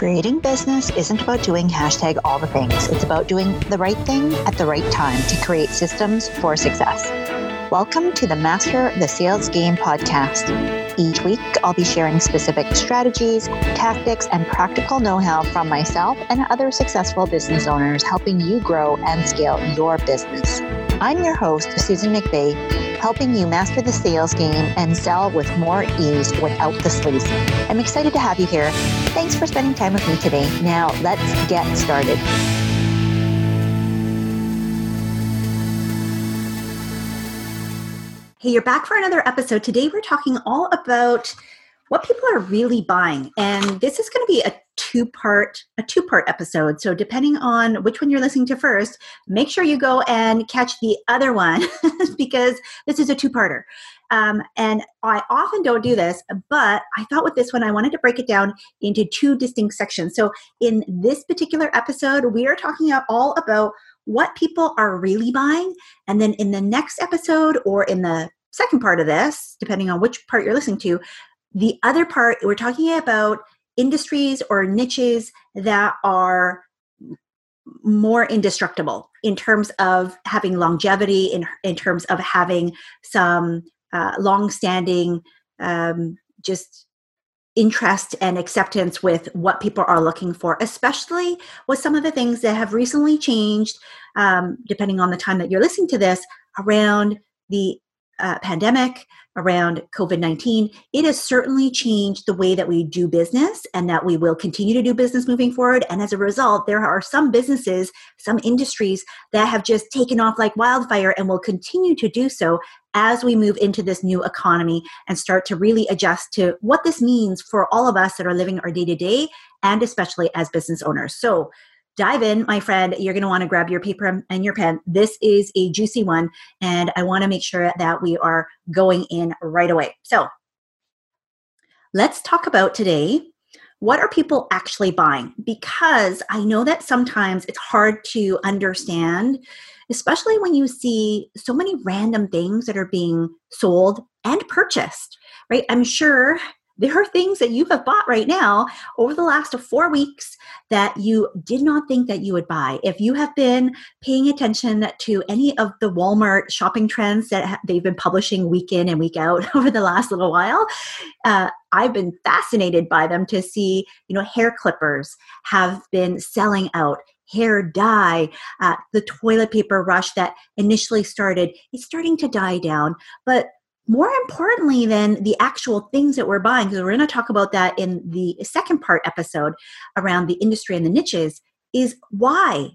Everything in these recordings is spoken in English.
Creating business isn't about doing hashtag all the things. It's about doing the right thing at the right time to create systems for success. Welcome to the Master the Sales Game podcast. Each week, I'll be sharing specific strategies, tactics, and practical know how from myself and other successful business owners helping you grow and scale your business. I'm your host, Susan McVeigh, helping you master the sales game and sell with more ease without the sleaze. I'm excited to have you here. Thanks for spending time with me today. Now, let's get started. Hey, you're back for another episode. Today, we're talking all about what people are really buying. And this is going to be a two part a two part episode. So depending on which one you're listening to first, make sure you go and catch the other one because this is a two parter. Um, and I often don't do this, but I thought with this one, I wanted to break it down into two distinct sections. So in this particular episode, we are talking all about what people are really buying. And then in the next episode or in the second part of this, depending on which part you're listening to, the other part, we're talking about industries or niches that are more indestructible in terms of having longevity, in, in terms of having some uh, long-standing um, just interest and acceptance with what people are looking for, especially with some of the things that have recently changed, um, depending on the time that you're listening to this, around the uh, pandemic, around COVID 19, it has certainly changed the way that we do business and that we will continue to do business moving forward. And as a result, there are some businesses, some industries that have just taken off like wildfire and will continue to do so as we move into this new economy and start to really adjust to what this means for all of us that are living our day to day and especially as business owners. So, dive in, my friend. You're going to want to grab your paper and your pen. This is a juicy one, and I want to make sure that we are going in right away. So, let's talk about today what are people actually buying? Because I know that sometimes it's hard to understand, especially when you see so many random things that are being sold and purchased, right? I'm sure there are things that you have bought right now over the last four weeks that you did not think that you would buy. If you have been paying attention to any of the Walmart shopping trends that they've been publishing week in and week out over the last little while, uh, I've been fascinated by them to see, you know, hair clippers have been selling out hair dye, uh, the toilet paper rush that initially started, is starting to die down. But more importantly than the actual things that we're buying, because we're going to talk about that in the second part episode around the industry and the niches, is why?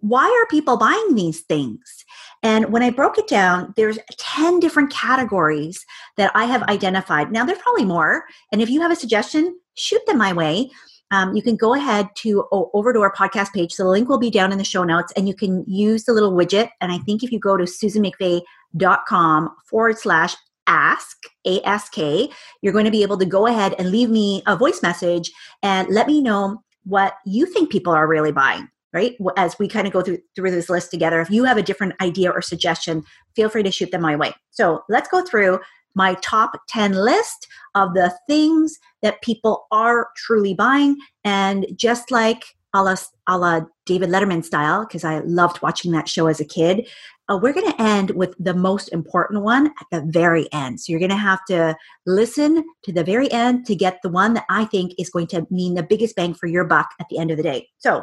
Why are people buying these things? And when I broke it down, there's 10 different categories that I have identified. Now, there's probably more. And if you have a suggestion, shoot them my way. Um, you can go ahead to over to our podcast page. So the link will be down in the show notes, and you can use the little widget. And I think if you go to susanmcveigh.com forward slash ask ask you're going to be able to go ahead and leave me a voice message and let me know what you think people are really buying right? As we kind of go through through this list together if you have a different idea or suggestion feel free to shoot them my way. So let's go through my top 10 list of the things that people are truly buying and just like a la, a la David Letterman style, because I loved watching that show as a kid uh, we're going to end with the most important one at the very end. So you're going to have to listen to the very end to get the one that I think is going to mean the biggest bang for your buck at the end of the day. So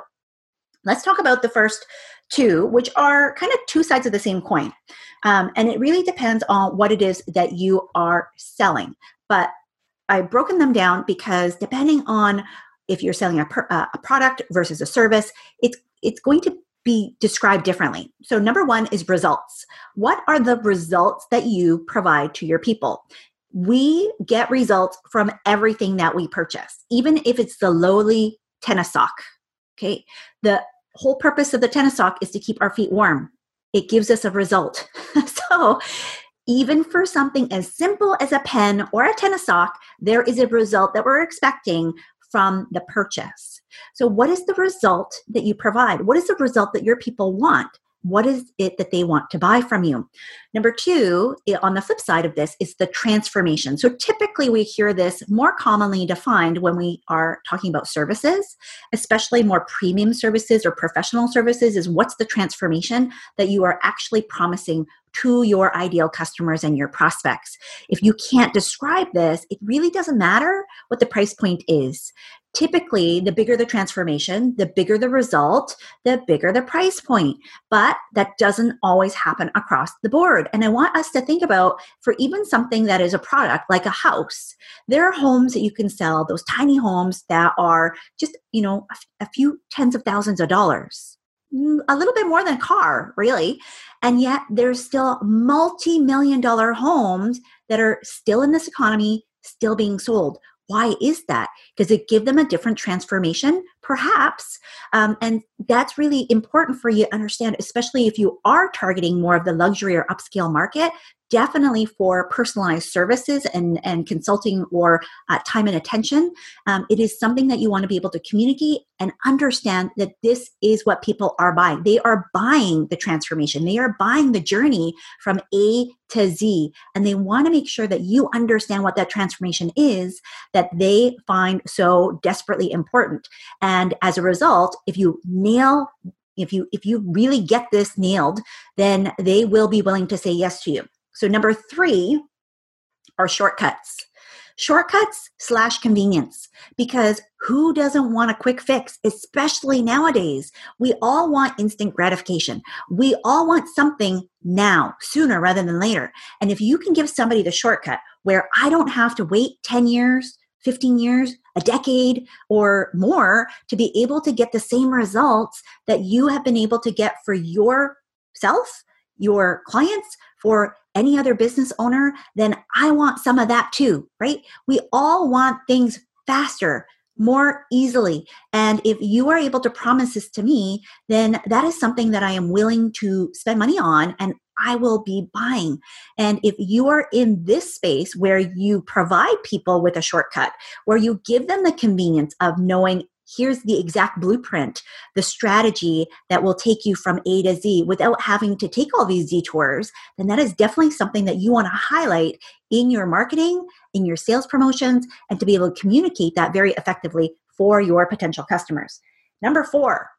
let's talk about the first two, which are kind of two sides of the same coin. Um, and it really depends on what it is that you are selling. But I've broken them down because depending on if you're selling a, per, uh, a product versus a service, it's it's going to be described differently. So, number one is results. What are the results that you provide to your people? We get results from everything that we purchase, even if it's the lowly tennis sock. Okay. The whole purpose of the tennis sock is to keep our feet warm, it gives us a result. so, even for something as simple as a pen or a tennis sock, there is a result that we're expecting from the purchase. So, what is the result that you provide? What is the result that your people want? what is it that they want to buy from you? Number two, on the flip side of this, is the transformation. So typically we hear this more commonly defined when we are talking about services, especially more premium services or professional services, is what's the transformation that you are actually promising to your ideal customers and your prospects. If you can't describe this, it really doesn't matter what the price point is. Typically the bigger the transformation the bigger the result the bigger the price point. But that doesn't always happen across the board. And i want us to think about for even something that is a product like a house there are homes that you can sell those tiny homes that are just you know a, few tens of thousands of dollars a little bit more than a car really and yet there's still multi-million dollar homes that are still in this economy still being sold why is that? Does it give them a different transformation? Perhaps. Um, and that's really important for you to understand, especially if you are targeting more of the luxury or upscale market definitely for personalized services and, and consulting or uh, time and attention. Um, it is something that you want to be able to communicate and understand that this is what people are buying. They are buying the transformation, they are buying the journey from A to Z. And they want to make sure that you understand what that transformation is that they find so desperately important. And as a result, if you nail if you if you really get this nailed then they will be willing to say yes to you so, number three are shortcuts. Shortcuts slash convenience, because who doesn't want a quick fix, especially nowadays? We all want instant gratification. We all want something now, sooner rather than later. And if you can give somebody the shortcut where I don't have to wait 10 years, 15 years, a decade, or more to be able to get the same results that you have been able to get for yourself, your clients, for any other business owner, then I want some of that too, right? We all want things faster, more easily. And if you are able to promise this to me, then that is something that I am willing to spend money on and I will be buying. And if you are in this space where you provide people with a shortcut, where you give them the convenience of knowing here's the exact blueprint, the strategy that will take you from A to Z without having to take all these detours, then that is definitely something that you want to highlight in your marketing, in your sales promotions, and to be able to communicate that very effectively for your potential customers. Number four,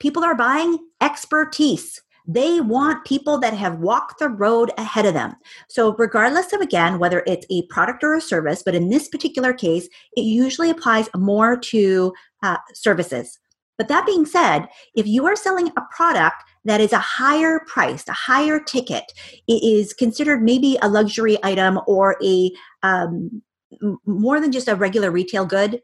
people are buying expertise. They want people that have walked the road ahead of them. So, regardless of again, whether it's a product or a service, but in this particular case, it usually applies more to uh, services. But that being said, if you are selling a product that is a higher price, a higher ticket, it is considered maybe a luxury item or a um, more than just a regular retail good,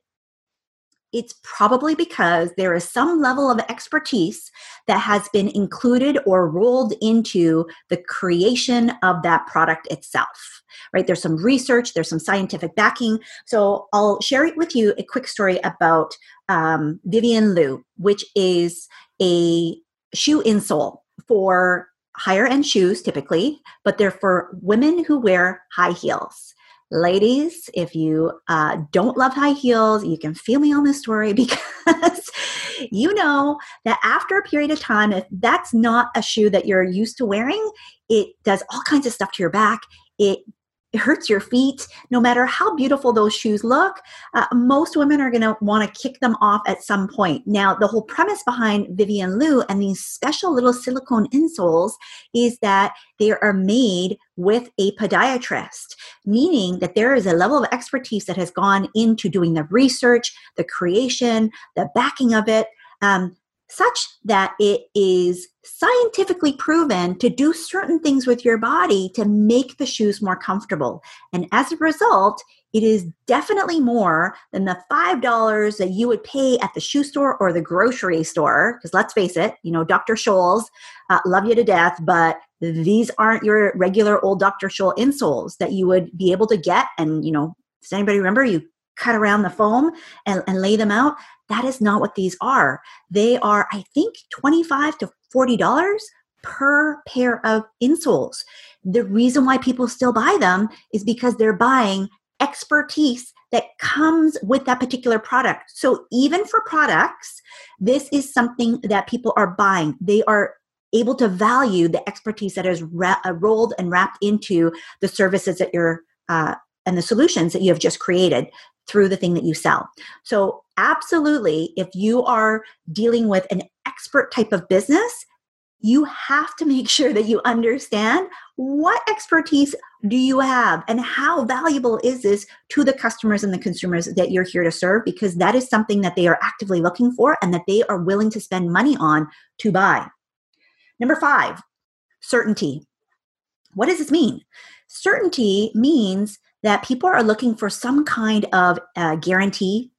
it's probably because there is some level of expertise that has been included or rolled into the creation of that product itself right? There's some research there's some scientific backing. So i'll share with you a quick story about um, Vivian Lou which is a shoe insole for higher end shoes typically but they're for women who wear high heels ladies, if you uh, don't love high heels, you can feel me on this story because you know that after a period of time, if that's not a shoe that you're used to wearing, it does all kinds of stuff to your back. It it hurts your feet. No matter how beautiful those shoes look uh, most women are going to want to kick them off at some point. Now the whole premise behind Vivian Lou and these special little silicone insoles is that they are made with a podiatrist meaning that there is a level of expertise that has gone into doing the research the creation the backing of it. Um, such that it is scientifically proven to do certain things with your body to make the shoes more comfortable. And as a result, it is definitely more than the $5 that you would pay at the shoe store or the grocery store. Because let's face it, you know, Dr. Scholl's uh, love you to death, but these aren't your regular old Dr. Scholl insoles that you would be able to get. And, you know, does anybody remember you cut around the foam and, and lay them out? That is not what these are. They are, I think, 25 to $40 per pair of insoles. The reason why people still buy them is because they're buying expertise that comes with that particular product. So even for products, this is something that people are buying. They are able to value the expertise that is ra- uh, rolled and wrapped into the services that you're uh, and the solutions that you have just created through the thing that you sell. So, absolutely, if you are dealing with an expert type of business, you have to make sure that you understand what expertise do you have and how valuable is this to the customers and the consumers that you're here to serve because that is something that they are actively looking for and that they are willing to spend money on to buy. Number 5, certainty. What does this mean? Certainty means that people are looking for some kind of uh, guarantee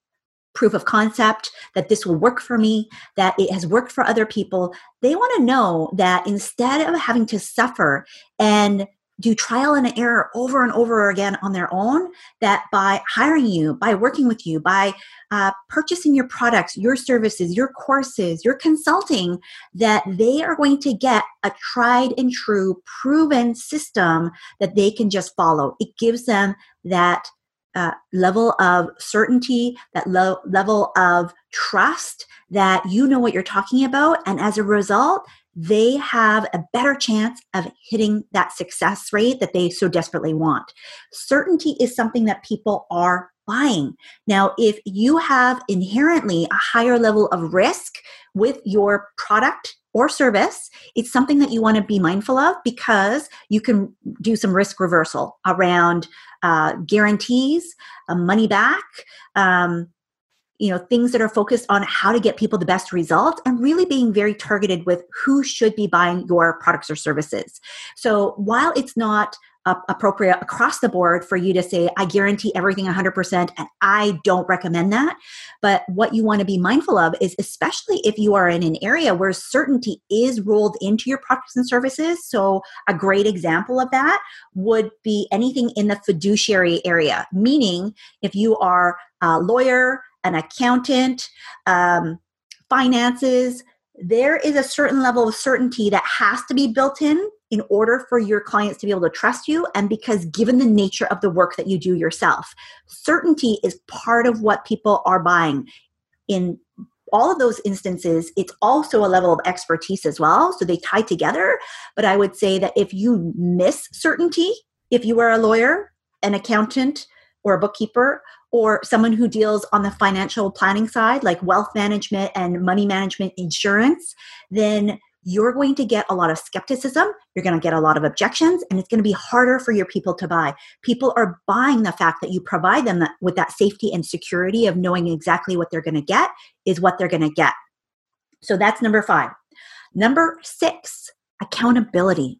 proof of concept that this will work for me, that it has worked for other people. They want to know that instead of having to suffer and do trial and error over and over again on their own that by hiring you by working with you by uh, purchasing your products your services your courses your consulting that they are going to get a tried and true proven system that they can just follow it gives them that uh, level of certainty, that lo- level of trust that you know what you're talking about. And as a result, they have a better chance of hitting that success rate that they so desperately want. Certainty is something that people are buying. Now, if you have inherently a higher level of risk with your product or service, it's something that you want to be mindful of because you can do some risk reversal around uh, guarantees, uh, money back, um, you know things that are focused on how to get people the best results and really being very targeted with who should be buying your products or services. So while it's not appropriate across the board for you to say i guarantee everything 100% and i don't recommend that. But what you want to be mindful of is especially if you are in an area where certainty is rolled into your products and services so a great example of that would be anything in the fiduciary area meaning if you are a lawyer an accountant, um, finances, there is a certain level of certainty that has to be built in in order for your clients to be able to trust you and because given the nature of the work that you do yourself certainty is part of what people are buying. In all of those instances it's also a level of expertise as well so they tie together. But i would say that if you miss certainty if you are a lawyer an accountant or a bookkeeper or someone who deals on the financial planning side, like wealth management and money management insurance, then you're going to get a lot of skepticism. You're going to get a lot of objections, and it's going to be harder for your people to buy. People are buying the fact that you provide them that, with that safety and security of knowing exactly what they're going to get is what they're going to get. So that's number five. Number six, accountability.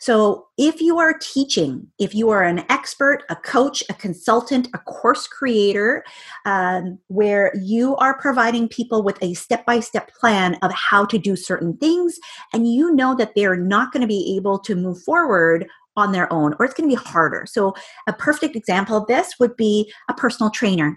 So, if you are teaching, if you are an expert, a coach, a consultant, a course creator, um, where you are providing people with a step by step plan of how to do certain things, and you know that they're not going to be able to move forward on their own, or it's going to be harder. So, a perfect example of this would be a personal trainer.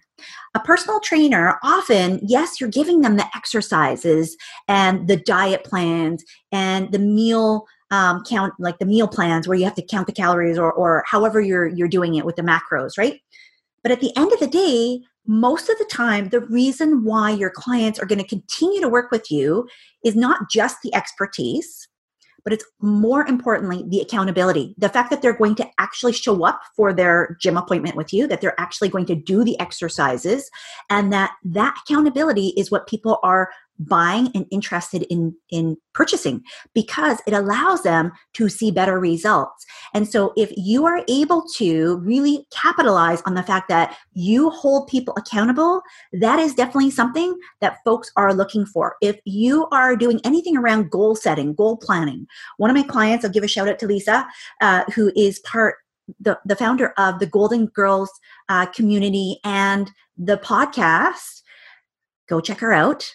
A personal trainer, often, yes, you're giving them the exercises and the diet plans and the meal um, count like the meal plans where you have to count the calories or, or however you're you're doing it with the macros right? But at the end of the day most of the time the reason why your clients are going to continue to work with you is not just the expertise but it's more importantly the accountability. The fact that they're going to actually show up for their gym appointment with you that they're actually going to do the exercises and that that accountability is what people are buying and interested in in purchasing because it allows them to see better results. And so if you are able to really capitalize on the fact that you hold people accountable that is definitely something that folks are looking for. If you are doing anything around goal setting goal planning one of my clients i'll give a shout out to lisa uh, who is part the, the founder of the golden girls uh, community and the podcast. Go check her out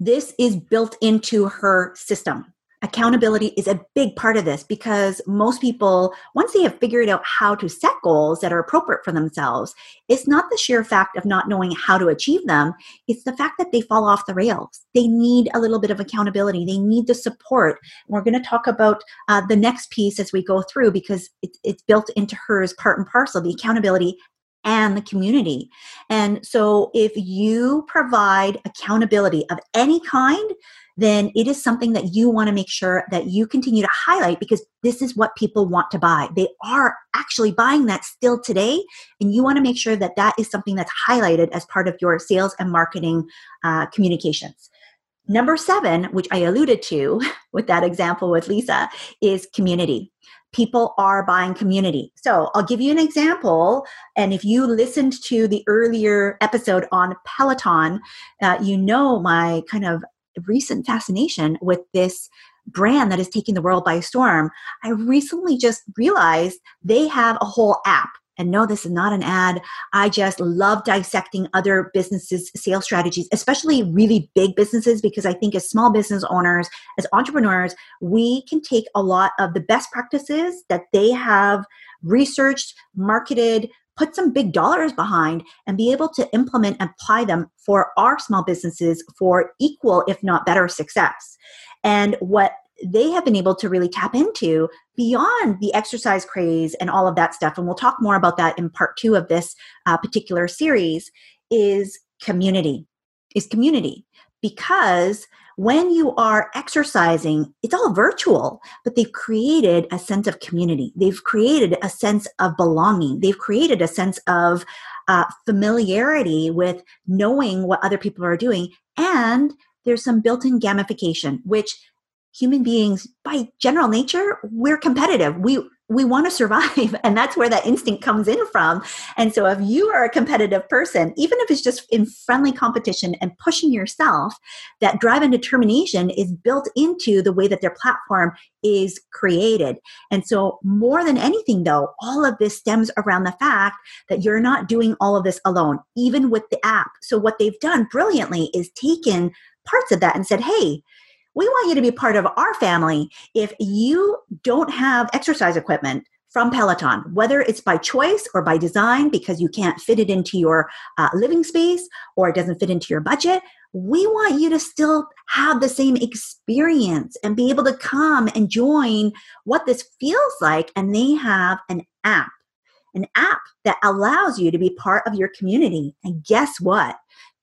this is built into her system. Accountability is a big part of this because most people, once they have figured out how to set goals that are appropriate for themselves, it's not the sheer fact of not knowing how to achieve them, it's the fact that they fall off the rails. They need a little bit of accountability, they need the support. We're going to talk about uh, the next piece as we go through because it's, it's built into hers part and parcel the accountability and the community. And so, if you provide accountability of any kind, then it is something that you want to make sure that you continue to highlight because this is what people want to buy. They are actually buying that still today, and you want to make sure that that is something that's highlighted as part of your sales and marketing uh, communications. Number seven, which I alluded to with that example with Lisa, is community people are buying community. So I'll give you an example. And if you listened to the earlier episode on Peloton, uh, you know my kind of recent fascination with this brand that is taking the world by storm. I recently just realized they have a whole app and no, this is not an ad. I just love dissecting other businesses' sales strategies, especially really big businesses, because I think as small business owners, as entrepreneurs, we can take a lot of the best practices that they have researched, marketed, put some big dollars behind and be able to implement and apply them for our small businesses for equal, if not better, success. And what they have been able to really tap into beyond the exercise craze and all of that stuff. And we'll talk more about that in part two of this uh, particular series is community. Is community. Because when you are exercising, it's all virtual, but they've created a sense of community. They've created a sense of belonging. They've created a sense of uh, familiarity with knowing what other people are doing. And there's some built in gamification, which human beings by general nature we're competitive. We we want to survive and that's where that instinct comes in from. And so if you are a competitive person even if it's just in friendly competition and pushing yourself that drive and determination is built into the way that their platform is created. And so more than anything though all of this stems around the fact that you're not doing all of this alone even with the app. So what they've done brilliantly is taken parts of that and said hey we want you to be part of our family. If you don't have exercise equipment from Peloton, whether it's by choice or by design because you can't fit it into your uh, living space or it doesn't fit into your budget, we want you to still have the same experience and be able to come and join what this feels like. And they have an app, an app that allows you to be part of your community. And guess what?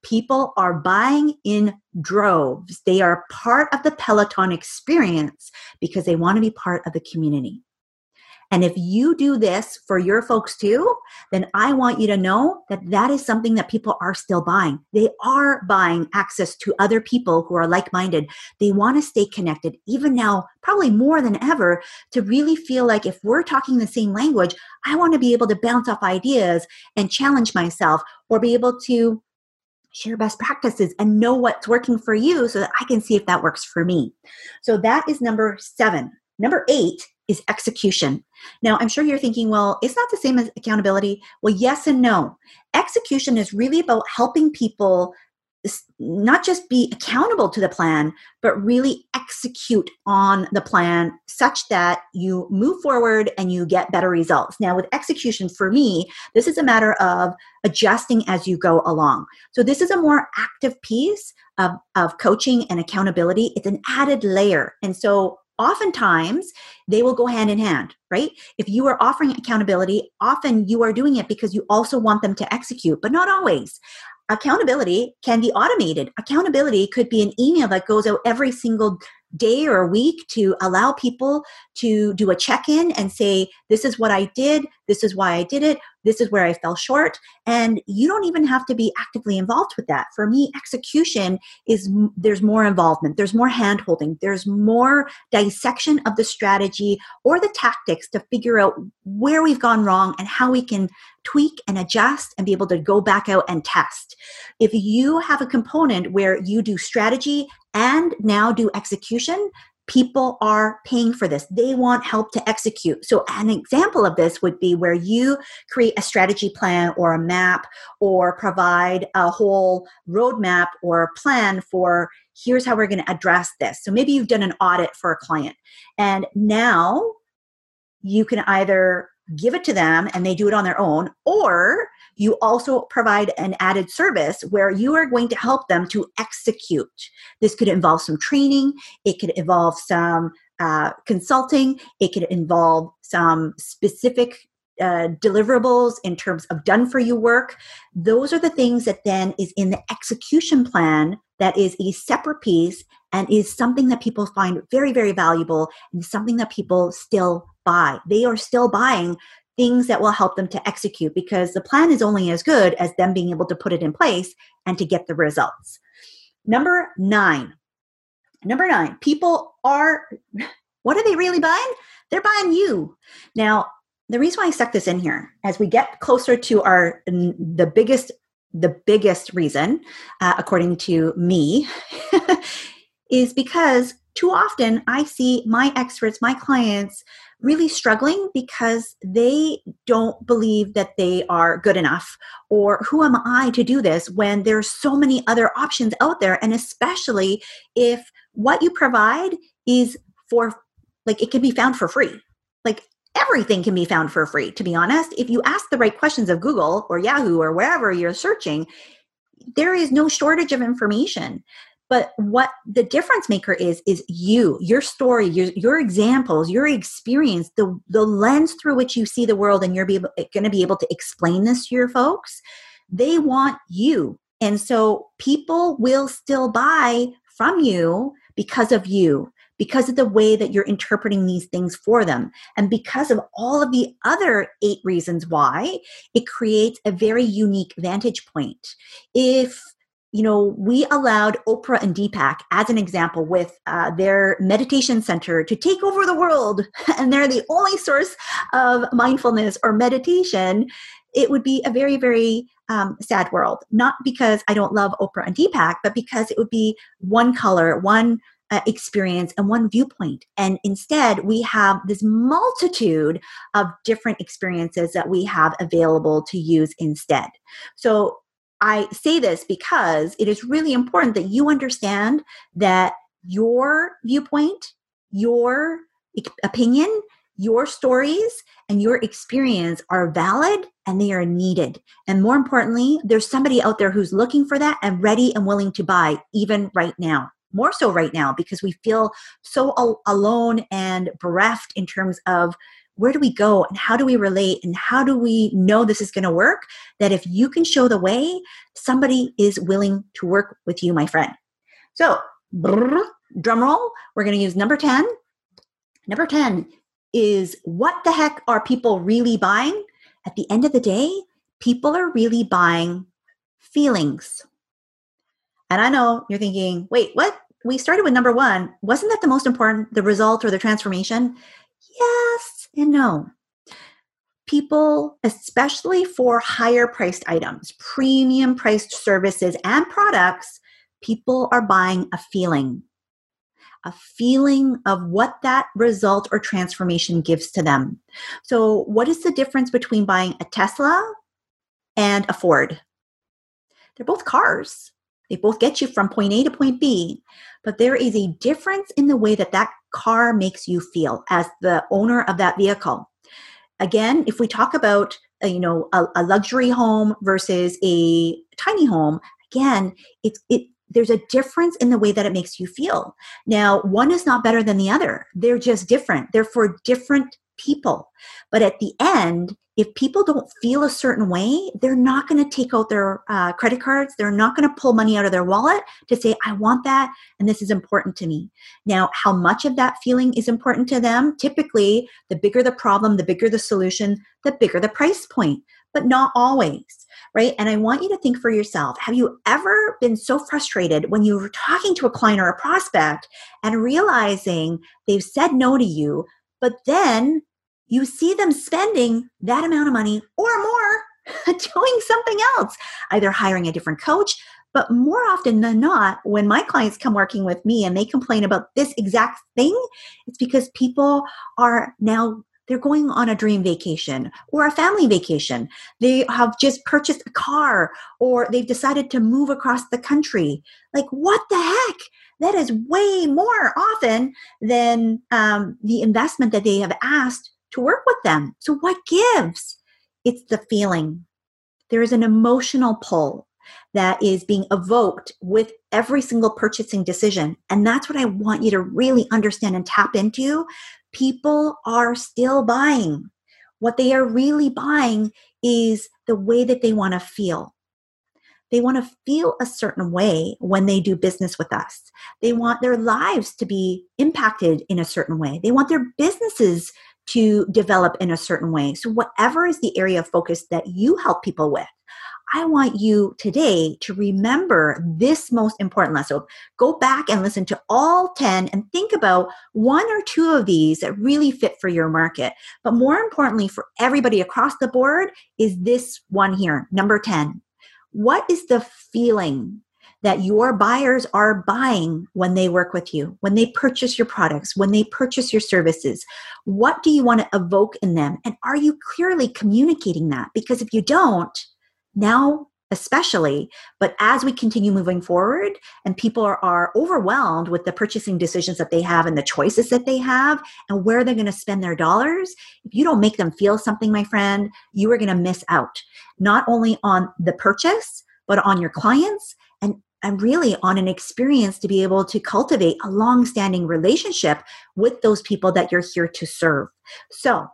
People are buying in droves. They are part of the Peloton experience because they want to be part of the community. And if you do this for your folks too, then I want you to know that that is something that people are still buying. They are buying access to other people who are like minded. They want to stay connected, even now, probably more than ever, to really feel like if we're talking the same language, I want to be able to bounce off ideas and challenge myself or be able to share best practices and know what's working for you so that I can see if that works for me. So that is number seven. Number eight is execution. Now, I'm sure you're thinking, well, it's not the same as accountability. Well, yes and no. Execution is really about helping people not just be accountable to the plan, but really execute on the plan such that you move forward and you get better results. Now, with execution, for me, this is a matter of adjusting as you go along. So, this is a more active piece of, of coaching and accountability. It's an added layer. And so, oftentimes they will go hand in hand, right? If you are offering accountability, often you are doing it because you also want them to execute, but not always accountability can be automated. Accountability could be an email that goes out every single day or week to allow people to do a check in and say, This is what I did, this is why I did it, this is where I fell short. And you don't even have to be actively involved with that. For me, execution is there's more involvement, there's more hand holding, there's more dissection of the strategy or the tactics to figure out where we've gone wrong and how we can tweak and adjust and be able to go back out and test. If you have a component where you do strategy and now do execution, people are paying for this. They want help to execute. So, an example of this would be where you create a strategy plan or a map or provide a whole roadmap or plan for here's how we're going to address this. So, maybe you've done an audit for a client and now you can either give it to them and they do it on their own, or you also provide an added service where you are going to help them to execute. This could involve some training, it could involve some uh, consulting, it could involve some specific uh, deliverables in terms of done for you work. Those are the things that then is in the execution plan that is a separate piece and is something that people find very, very valuable and something that people still buy. They are still buying things that will help them to execute because the plan is only as good as them being able to put it in place and to get the results. Number nine. Number nine, people are, what are they really buying? They're buying you. Now, the reason why I stuck this in here, as we get closer to our the biggest the biggest reason, uh, according to me, is because too often I see my experts, my clients, really struggling because they don't believe that they are good enough or who am I to do this when there's so many other options out there and especially if what you provide is for like it can be found for free. Like everything can be found for free, to be honest. If you ask the right questions of Google or Yahoo or wherever you're searching, there is no shortage of information. But what the difference maker is, is you, your story, your, your examples, your experience, the, the lens through which you see the world, and you're going to be able to explain this to your folks. They want you. And so people will still buy from you because of you because of the way that you're interpreting these things for them. And because of all of the other eight reasons why, it creates a very unique vantage point. If you know, we allowed Oprah and Deepak as an example with uh, their meditation center to take over the world, and they're the only source of mindfulness or meditation. It would be a very, very um, sad world. Not because I don't love Oprah and Deepak, but because it would be one color, one uh, experience and one viewpoint. And instead, we have this multitude of different experiences that we have available to use instead. So I say this because it is really important that you understand that your viewpoint, your opinion, your stories, and your experience are valid and they are needed. And more importantly, there's somebody out there who's looking for that and ready and willing to buy, even right now more so right now because we feel so al- alone and bereft in terms of where do we go and how do we relate and how do we know this is going to work that if you can show the way somebody is willing to work with you my friend. So brrr, drum roll we're going to use number 10 number 10 is what the heck are people really buying? At the end of the day people are really buying feelings and I know you're thinking, wait, what? We started with number one. Wasn't that the most important, the result or the transformation? Yes and no. People, especially for higher priced items, premium priced services and products, people are buying a feeling, a feeling of what that result or transformation gives to them. So, what is the difference between buying a Tesla and a Ford? They're both cars. They both get you from point A to point B, but there is a difference in the way that that car makes you feel as the owner of that vehicle. Again, if we talk about uh, you know a, a luxury home versus a tiny home, again, it's it there's a difference in the way that it makes you feel. Now, one is not better than the other. They're just different. They're for different people. But at the end, if people don't feel a certain way, they're not going to take out their uh, credit cards. They're not going to pull money out of their wallet to say, I want that and this is important to me. Now, how much of that feeling is important to them? Typically, the bigger the problem, the bigger the solution, the bigger the price point, but not always. Right. And I want you to think for yourself have you ever been so frustrated when you were talking to a client or a prospect and realizing they've said no to you, but then you see them spending that amount of money or more doing something else, either hiring a different coach. But more often than not, when my clients come working with me and they complain about this exact thing, it's because people are now they're going on a dream vacation or a family vacation. They have just purchased a car or they've decided to move across the country. Like, what the heck? That is way more often than um, the investment that they have asked to work with them. So, what gives? It's the feeling. There is an emotional pull that is being evoked with every single purchasing decision. And that's what I want you to really understand and tap into. People are still buying. What they are really buying is the way that they want to feel. They want to feel a certain way when they do business with us. They want their lives to be impacted in a certain way. They want their businesses to develop in a certain way. So, whatever is the area of focus that you help people with, I want you today to remember this most important lesson. Go back and listen to all 10 and think about one or two of these that really fit for your market. But more importantly, for everybody across the board, is this one here, number 10. What is the feeling that your buyers are buying when they work with you, when they purchase your products, when they purchase your services? What do you want to evoke in them? And are you clearly communicating that? Because if you don't, now especially but as we continue moving forward and people are, are, overwhelmed with the purchasing decisions that they have and the choices that they have and where they're going to spend their dollars if you don't make them feel something my friend you are going to miss out not only on the purchase but on your clients and and really on an experience to be able to cultivate a long-standing relationship with those people that you're here to serve. So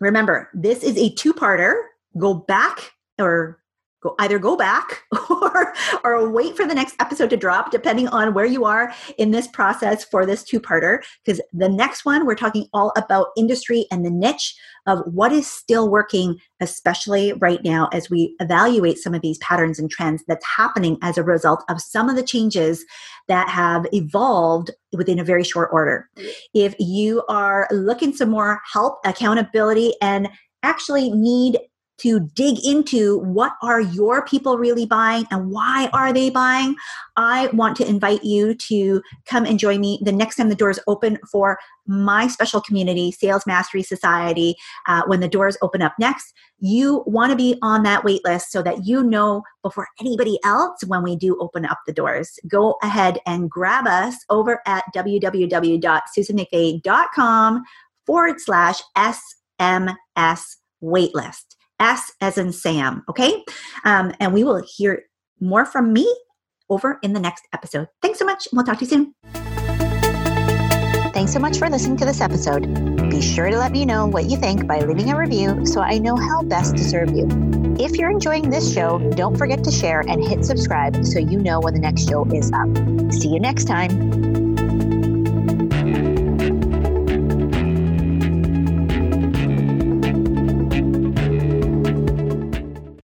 remember this is a two-parter. Go back or go either go back or or wait for the next episode to drop depending on where you are in this process for this two-parter. Because the next one we're talking all about industry and the niche of what is still working especially right now as we evaluate some of these patterns and trends that's happening as a result of some of the changes that have evolved within a very short order. If you are looking some more help accountability and actually need to dig into what are your people really buying and why are they buying i want to invite you to come and join me the next time the doors open for my special community sales mastery society. Uh, when the doors open up next you want to be on that wait list so that you know before anybody else when we do open up the doors. Go ahead and grab us over at www.susanmcveigh.com forward slash sms waitlist S as in Sam, okay? Um, and we will hear more from me over in the next episode. Thanks so much. We'll talk to you soon. Thanks so much for listening to this episode. Be sure to let me know what you think by leaving a review so I know how best to serve you. If you're enjoying this show, don't forget to share and hit subscribe so you know when the next show is up. See you next time.